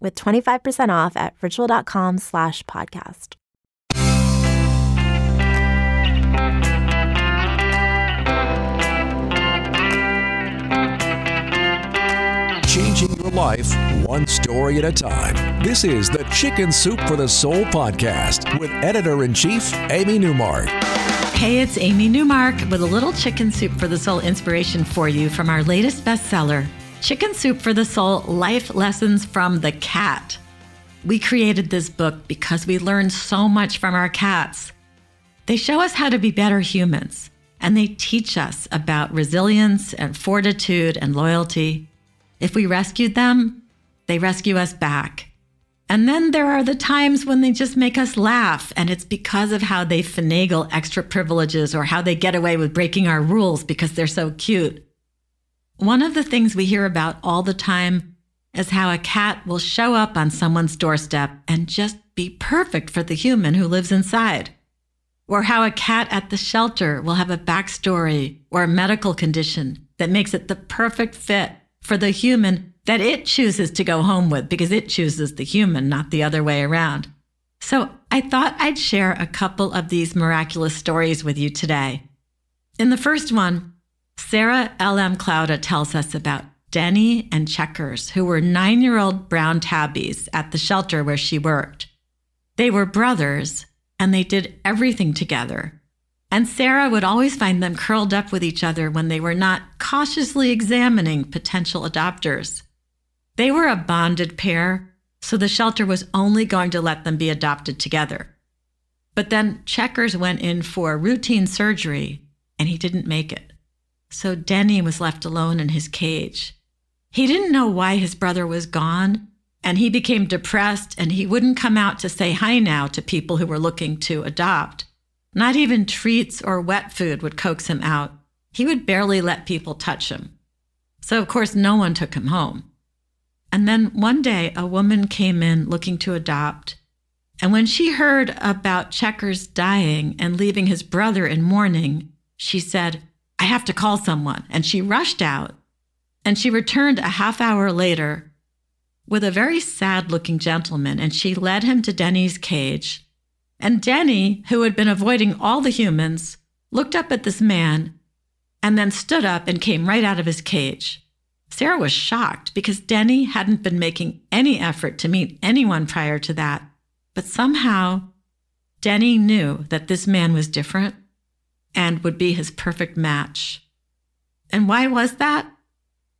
with 25% off at ritual.com slash podcast. Changing your life one story at a time. This is the Chicken Soup for the Soul podcast with editor in chief, Amy Newmark. Hey, it's Amy Newmark with a little Chicken Soup for the Soul inspiration for you from our latest bestseller, Chicken Soup for the Soul Life Lessons from the Cat. We created this book because we learned so much from our cats. They show us how to be better humans, and they teach us about resilience and fortitude and loyalty. If we rescued them, they rescue us back. And then there are the times when they just make us laugh, and it's because of how they finagle extra privileges or how they get away with breaking our rules because they're so cute. One of the things we hear about all the time is how a cat will show up on someone's doorstep and just be perfect for the human who lives inside. Or how a cat at the shelter will have a backstory or a medical condition that makes it the perfect fit for the human that it chooses to go home with because it chooses the human, not the other way around. So I thought I'd share a couple of these miraculous stories with you today. In the first one, Sarah L.M. Clauda tells us about Denny and Checkers, who were nine year old brown tabbies at the shelter where she worked. They were brothers and they did everything together. And Sarah would always find them curled up with each other when they were not cautiously examining potential adopters. They were a bonded pair, so the shelter was only going to let them be adopted together. But then Checkers went in for routine surgery and he didn't make it. So Denny was left alone in his cage. He didn't know why his brother was gone, and he became depressed and he wouldn't come out to say hi now to people who were looking to adopt. Not even treats or wet food would coax him out. He would barely let people touch him. So, of course, no one took him home. And then one day, a woman came in looking to adopt. And when she heard about Checkers dying and leaving his brother in mourning, she said, I have to call someone. And she rushed out and she returned a half hour later with a very sad looking gentleman and she led him to Denny's cage. And Denny, who had been avoiding all the humans, looked up at this man and then stood up and came right out of his cage. Sarah was shocked because Denny hadn't been making any effort to meet anyone prior to that. But somehow, Denny knew that this man was different and would be his perfect match. And why was that?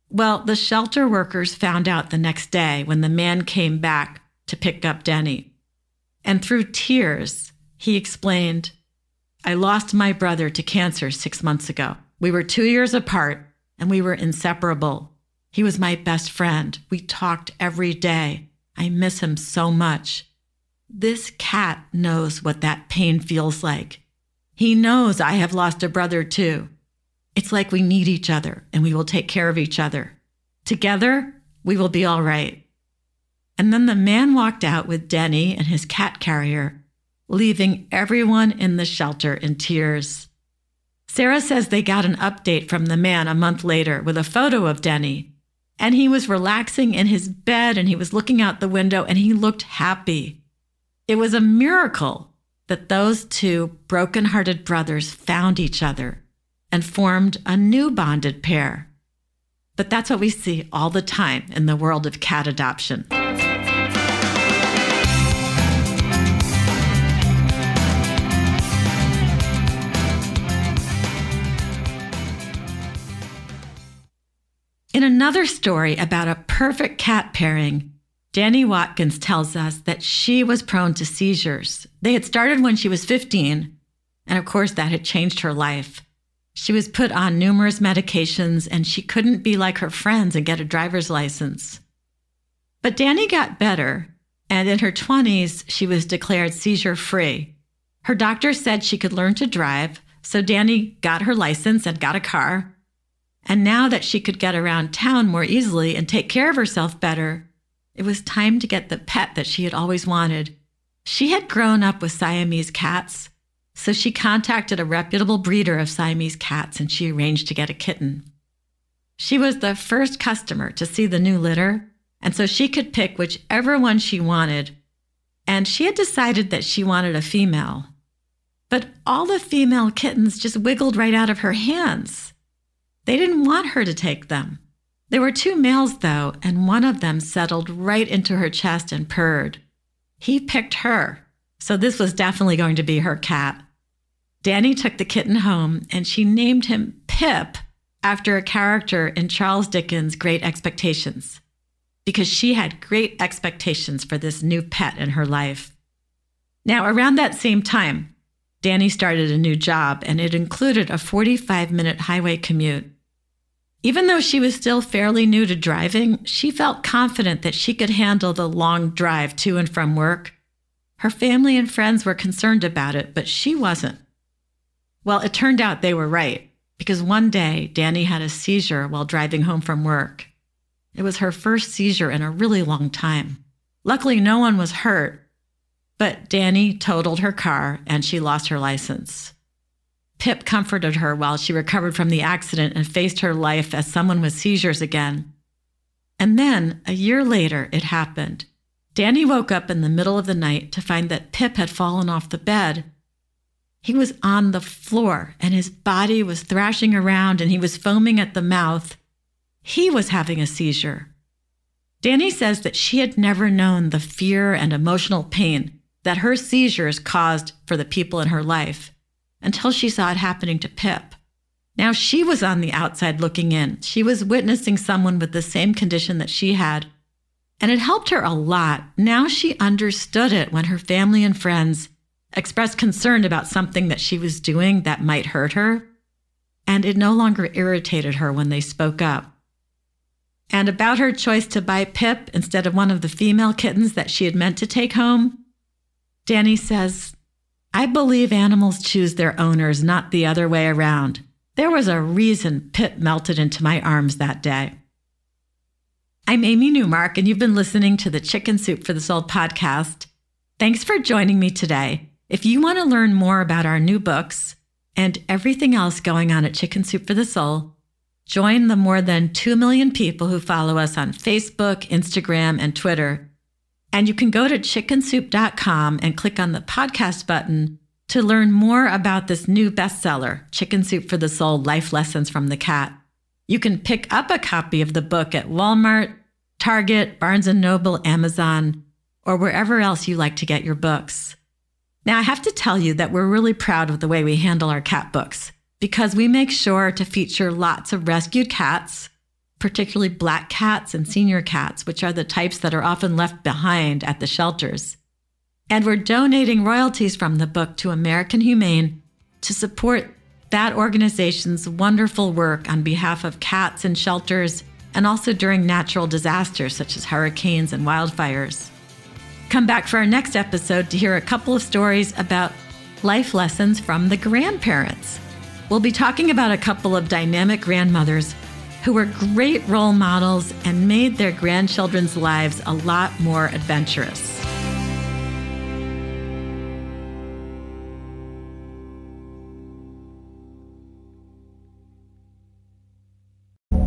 Well, the shelter workers found out the next day when the man came back to pick up Denny. And through tears, he explained, I lost my brother to cancer six months ago. We were two years apart and we were inseparable. He was my best friend. We talked every day. I miss him so much. This cat knows what that pain feels like. He knows I have lost a brother too. It's like we need each other and we will take care of each other. Together, we will be all right. And then the man walked out with Denny and his cat carrier, leaving everyone in the shelter in tears. Sarah says they got an update from the man a month later with a photo of Denny. And he was relaxing in his bed and he was looking out the window and he looked happy. It was a miracle that those two broken-hearted brothers found each other and formed a new bonded pair. But that's what we see all the time in the world of cat adoption. In another story about a perfect cat pairing, Danny Watkins tells us that she was prone to seizures. They had started when she was 15, and of course, that had changed her life. She was put on numerous medications and she couldn't be like her friends and get a driver's license. But Danny got better, and in her 20s, she was declared seizure free. Her doctor said she could learn to drive, so Danny got her license and got a car. And now that she could get around town more easily and take care of herself better, it was time to get the pet that she had always wanted. She had grown up with Siamese cats, so she contacted a reputable breeder of Siamese cats and she arranged to get a kitten. She was the first customer to see the new litter, and so she could pick whichever one she wanted. And she had decided that she wanted a female. But all the female kittens just wiggled right out of her hands. They didn't want her to take them. There were two males, though, and one of them settled right into her chest and purred. He picked her, so this was definitely going to be her cat. Danny took the kitten home and she named him Pip after a character in Charles Dickens' Great Expectations, because she had great expectations for this new pet in her life. Now, around that same time, Danny started a new job and it included a 45 minute highway commute. Even though she was still fairly new to driving, she felt confident that she could handle the long drive to and from work her family and friends were concerned about it, but she wasn't. Well, it turned out they were right because one day Danny had a seizure while driving home from work. It was her first seizure in a really long time. Luckily, no one was hurt, but Danny totaled her car and she lost her license. Pip comforted her while she recovered from the accident and faced her life as someone with seizures again. And then, a year later, it happened. Danny woke up in the middle of the night to find that Pip had fallen off the bed. He was on the floor and his body was thrashing around and he was foaming at the mouth. He was having a seizure. Danny says that she had never known the fear and emotional pain that her seizures caused for the people in her life until she saw it happening to Pip. Now she was on the outside looking in. She was witnessing someone with the same condition that she had and it helped her a lot. Now she understood it when her family and friends expressed concern about something that she was doing that might hurt her. And it no longer irritated her when they spoke up. And about her choice to buy Pip instead of one of the female kittens that she had meant to take home, Danny says, I believe animals choose their owners, not the other way around. There was a reason Pip melted into my arms that day. I'm Amy Newmark, and you've been listening to the Chicken Soup for the Soul podcast. Thanks for joining me today. If you want to learn more about our new books and everything else going on at Chicken Soup for the Soul, join the more than 2 million people who follow us on Facebook, Instagram, and Twitter. And you can go to chickensoup.com and click on the podcast button to learn more about this new bestseller, Chicken Soup for the Soul Life Lessons from the Cat. You can pick up a copy of the book at Walmart, Target, Barnes & Noble, Amazon, or wherever else you like to get your books. Now, I have to tell you that we're really proud of the way we handle our cat books because we make sure to feature lots of rescued cats, particularly black cats and senior cats, which are the types that are often left behind at the shelters. And we're donating royalties from the book to American Humane to support that organization's wonderful work on behalf of cats in shelters and also during natural disasters such as hurricanes and wildfires. Come back for our next episode to hear a couple of stories about life lessons from the grandparents. We'll be talking about a couple of dynamic grandmothers who were great role models and made their grandchildren's lives a lot more adventurous.